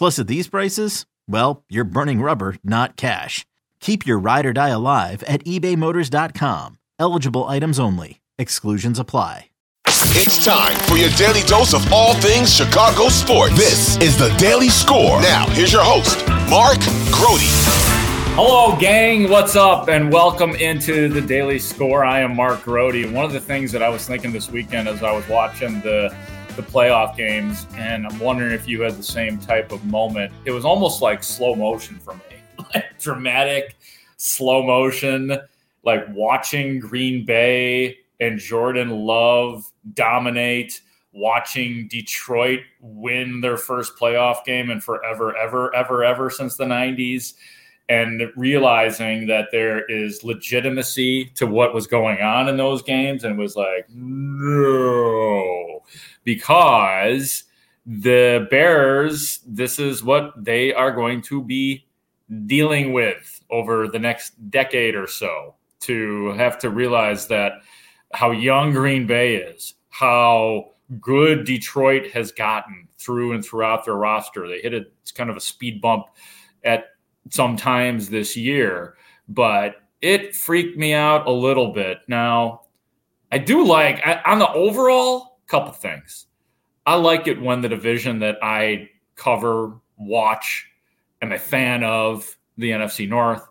Plus, at these prices, well, you're burning rubber, not cash. Keep your ride or die alive at ebaymotors.com. Eligible items only. Exclusions apply. It's time for your daily dose of all things Chicago sports. This is the Daily Score. Now, here's your host, Mark Grote. Hello, gang. What's up? And welcome into the Daily Score. I am Mark Grote. One of the things that I was thinking this weekend as I was watching the the playoff games, and I'm wondering if you had the same type of moment. It was almost like slow motion for me, like dramatic slow motion, like watching Green Bay and Jordan Love dominate, watching Detroit win their first playoff game in forever, ever, ever, ever since the 90s, and realizing that there is legitimacy to what was going on in those games, and it was like, no, because the Bears, this is what they are going to be dealing with over the next decade or so to have to realize that how young Green Bay is, how good Detroit has gotten through and throughout their roster. They hit a, it's kind of a speed bump at some times this year, but it freaked me out a little bit. Now, I do like I, on the overall couple things. I like it when the division that I cover, watch, am a fan of the NFC North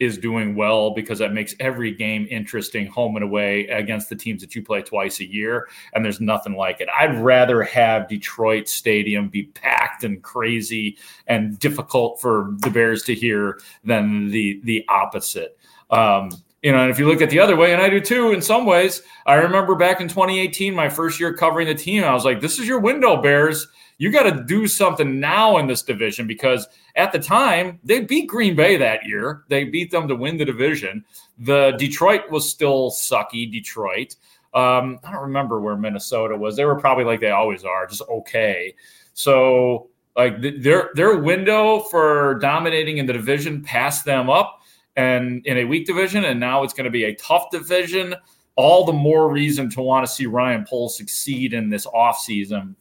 is doing well because that makes every game interesting home and away against the teams that you play twice a year and there's nothing like it i'd rather have detroit stadium be packed and crazy and difficult for the bears to hear than the the opposite um, you know and if you look at the other way and i do too in some ways i remember back in 2018 my first year covering the team i was like this is your window bears you got to do something now in this division because at the time they beat Green Bay that year. They beat them to win the division. The Detroit was still sucky. Detroit. Um, I don't remember where Minnesota was. They were probably like they always are, just okay. So like their their window for dominating in the division passed them up and in a weak division, and now it's going to be a tough division. All the more reason to want to see Ryan Poles succeed in this offseason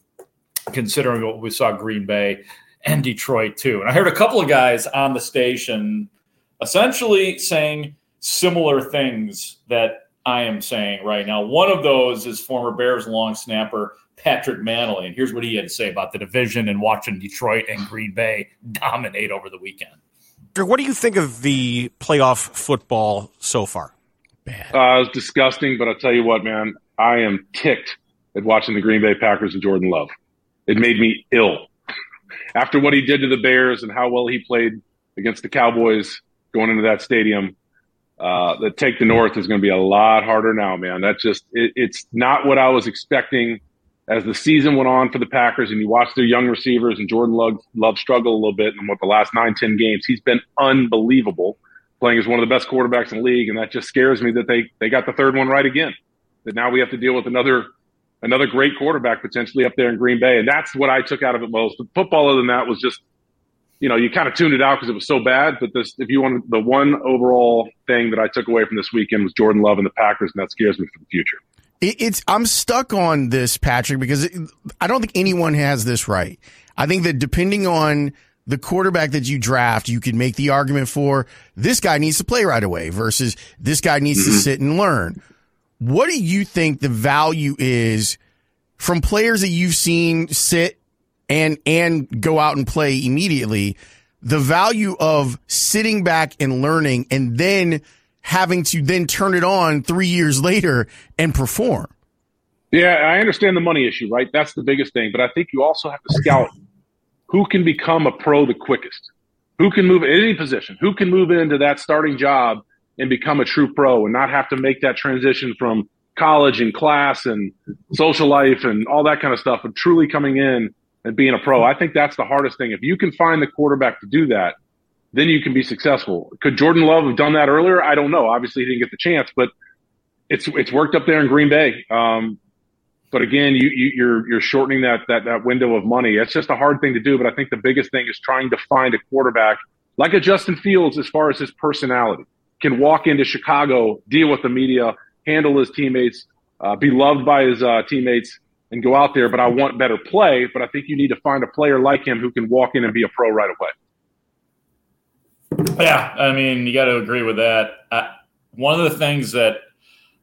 considering what we saw Green Bay and Detroit too. And I heard a couple of guys on the station essentially saying similar things that I am saying right now. One of those is former Bears long snapper Patrick Mannelly. And here's what he had to say about the division and watching Detroit and Green Bay dominate over the weekend. What do you think of the playoff football so far? Bad. Uh, it's disgusting, but I'll tell you what, man, I am ticked at watching the Green Bay Packers and Jordan Love. It made me ill. After what he did to the Bears and how well he played against the Cowboys going into that stadium, uh, the take the North is going to be a lot harder now, man. That just it, it's not what I was expecting as the season went on for the Packers and you watch their young receivers and Jordan Love, Love struggle a little bit in what the last nine, 10 games, he's been unbelievable playing as one of the best quarterbacks in the league. And that just scares me that they, they got the third one right again, that now we have to deal with another another great quarterback potentially up there in Green Bay. And that's what I took out of it most. But football, other than that, was just, you know, you kind of tuned it out because it was so bad. But this, if you want the one overall thing that I took away from this weekend was Jordan Love and the Packers, and that scares me for the future. It's I'm stuck on this, Patrick, because I don't think anyone has this right. I think that depending on the quarterback that you draft, you could make the argument for this guy needs to play right away versus this guy needs mm-hmm. to sit and learn. What do you think the value is from players that you've seen sit and and go out and play immediately? The value of sitting back and learning and then having to then turn it on three years later and perform. Yeah, I understand the money issue, right? That's the biggest thing. But I think you also have to scout who can become a pro the quickest, who can move in any position, who can move into that starting job and become a true pro and not have to make that transition from college and class and social life and all that kind of stuff and truly coming in and being a pro. I think that's the hardest thing. If you can find the quarterback to do that, then you can be successful. Could Jordan Love have done that earlier? I don't know. Obviously, he didn't get the chance, but it's it's worked up there in Green Bay. Um, but again, you, you, you're you're shortening that that that window of money. It's just a hard thing to do. But I think the biggest thing is trying to find a quarterback like a Justin Fields, as far as his personality, can walk into Chicago, deal with the media, handle his teammates, uh, be loved by his uh, teammates, and go out there. But I want better play. But I think you need to find a player like him who can walk in and be a pro right away. Yeah, I mean, you got to agree with that. One of the things that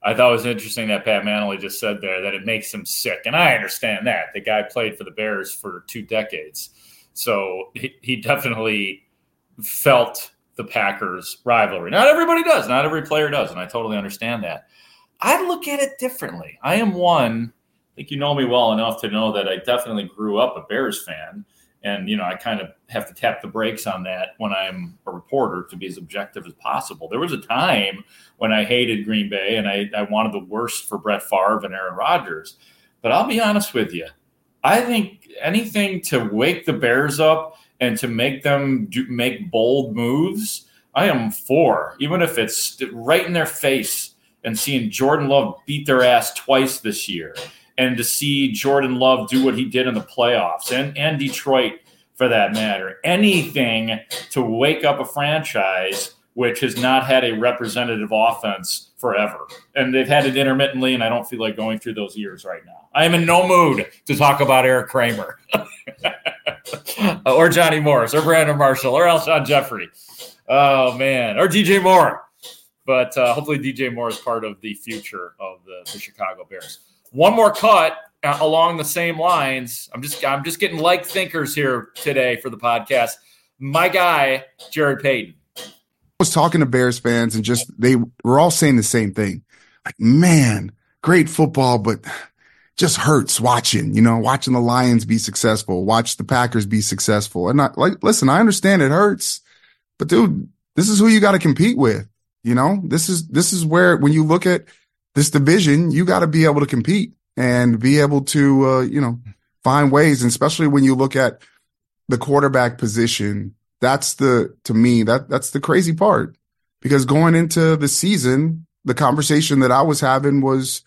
I thought was interesting that Pat Mannelly just said there that it makes him sick, and I understand that the guy played for the Bears for two decades, so he, he definitely felt the Packers rivalry. Not everybody does, not every player does, and I totally understand that. I look at it differently. I am one. I think you know me well enough to know that I definitely grew up a Bears fan and you know i kind of have to tap the brakes on that when i'm a reporter to be as objective as possible. There was a time when i hated green bay and i, I wanted the worst for brett Favre and aaron rodgers. But i'll be honest with you i think anything to wake the bears up and to make them do, make bold moves i am for even if it's right in their face and seeing jordan love beat their ass twice this year and to see Jordan Love do what he did in the playoffs and, and Detroit for that matter, anything to wake up a franchise which has not had a representative offense forever. And they've had it intermittently, and I don't feel like going through those years right now. I am in no mood to talk about Erik Kramer or Johnny Morris or Brandon Marshall or Alshon Jeffery. Oh, man. Or DJ Moore. But uh, hopefully, DJ Moore is part of the future of the, the Chicago Bears. One more cut uh, along the same lines. I'm just I'm just getting like thinkers here today for the podcast. My guy, Jarrett Payton. I was talking to Bears fans and just they were all saying the same thing. Like, man, great football, but just hurts watching, you know, watching the Lions be successful, watch the Packers be successful. And I like, listen, I understand it hurts, but dude, this is who you got to compete with. You know, this is, this is where when you look at this division, you got to be able to compete and be able to, uh, you know, find ways. And especially when you look at the quarterback position, that's the, to me, that, that's the crazy part because going into the season, the conversation that I was having was,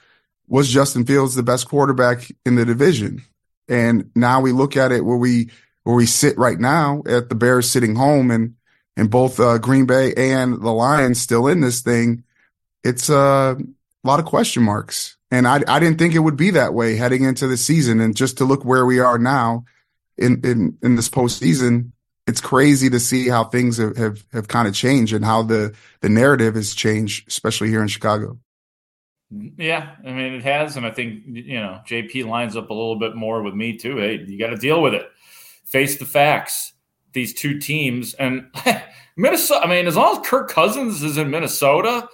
was Justin Fields the best quarterback in the division? And now we look at it where we, where we sit right now at the Bears sitting home and, and both uh, Green Bay and the Lions still in this thing. It's, uh, a lot of question marks. And I, I didn't think it would be that way heading into the season. And just to look where we are now in, in, in this postseason, it's crazy to see how things have, have, have kind of changed and how the, the narrative has changed, especially here in Chicago. Yeah, I mean it has, and I think you know JP lines up a little bit more with me too. Hey, you got to deal with it, face the facts. These two teams and Minnesota. I mean, as long as Kirk Cousins is in Minnesota,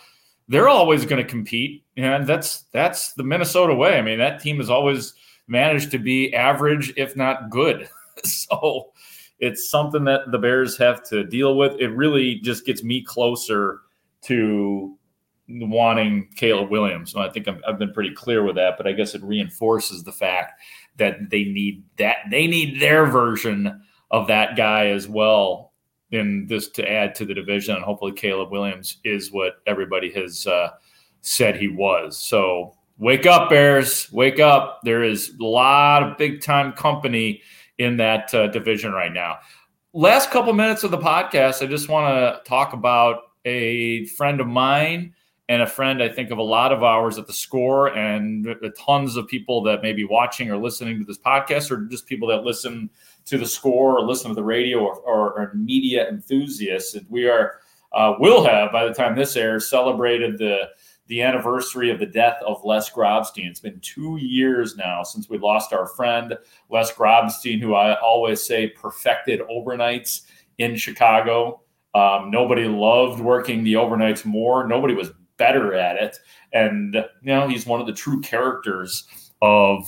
they're always going to compete. And that's that's the Minnesota way. I mean, that team has always managed to be average, if not good. so it's something that the Bears have to deal with. It really just gets me closer to wanting Caleb Williams. And I think I've, I've been pretty clear with that, but I guess it reinforces the fact that they need that they need their version of that guy as well in this to add to the division. And hopefully, Caleb Williams is what everybody has uh, said he was. So, wake up, Bears! Wake up! There is a lot of big time company in that uh, division right now. last couple minutes of the podcast, I just want to talk about a friend of mine and a friend I think of a lot of ours at the score and tons of people that may be watching or listening to this podcast or just people that listen to the score or listen to the radio or, or, or media enthusiasts. And we are uh, will have by the time this airs celebrated the the anniversary of the death of Les Grobstein. It's been two years now since we lost our friend Les Grobstein, who I always say perfected overnights in Chicago. Um, nobody loved working the overnights more. Nobody was better at it. And, you know, he's one of the true characters of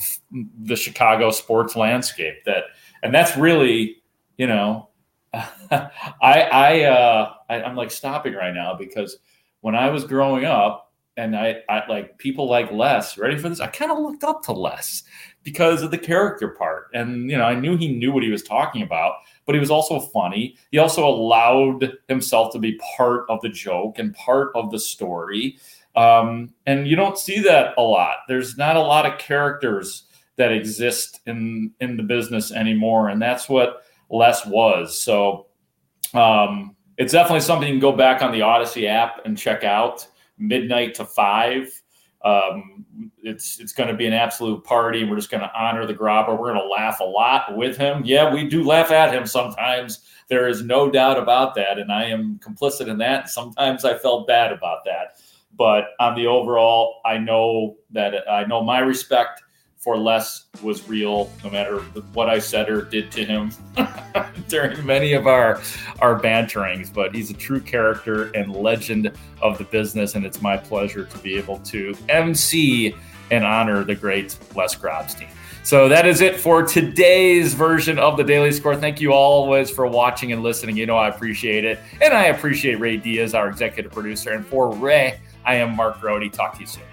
the Chicago sports landscape that, and that's really, you know, I, I, uh, I, I'm like stopping right now because when I was growing up, and I, I like people like Les. Ready for this? I kind of looked up to Les because of the character part, and you know, I knew he knew what he was talking about, but he was also funny. He also allowed himself to be part of the joke and part of the story. Um, and you don't see that a lot. There's not a lot of characters that exist in in the business anymore, and that's what Les was. So um, it's definitely something you can go back on the Audacy app and check out midnight to five. Um, it's it's going to be an absolute party. We're just going to honor the Grobber. We're going to laugh a lot with him. Yeah, we do laugh at him sometimes. There is no doubt about that, and I am complicit in that. Sometimes I felt bad about that, but on the overall, I know that I know my respect for Les was real, no matter what I said or did to him during many of our our banterings. But he's a true character and legend of the business, and it's my pleasure to be able to MC and honor the great Les Grobstein. So that is it for today's version of the Daily Score. Thank you always for watching and listening. You know I appreciate it, and I appreciate Ray Diaz, our executive producer. And for Ray, I am Mark Grote. Talk to you soon.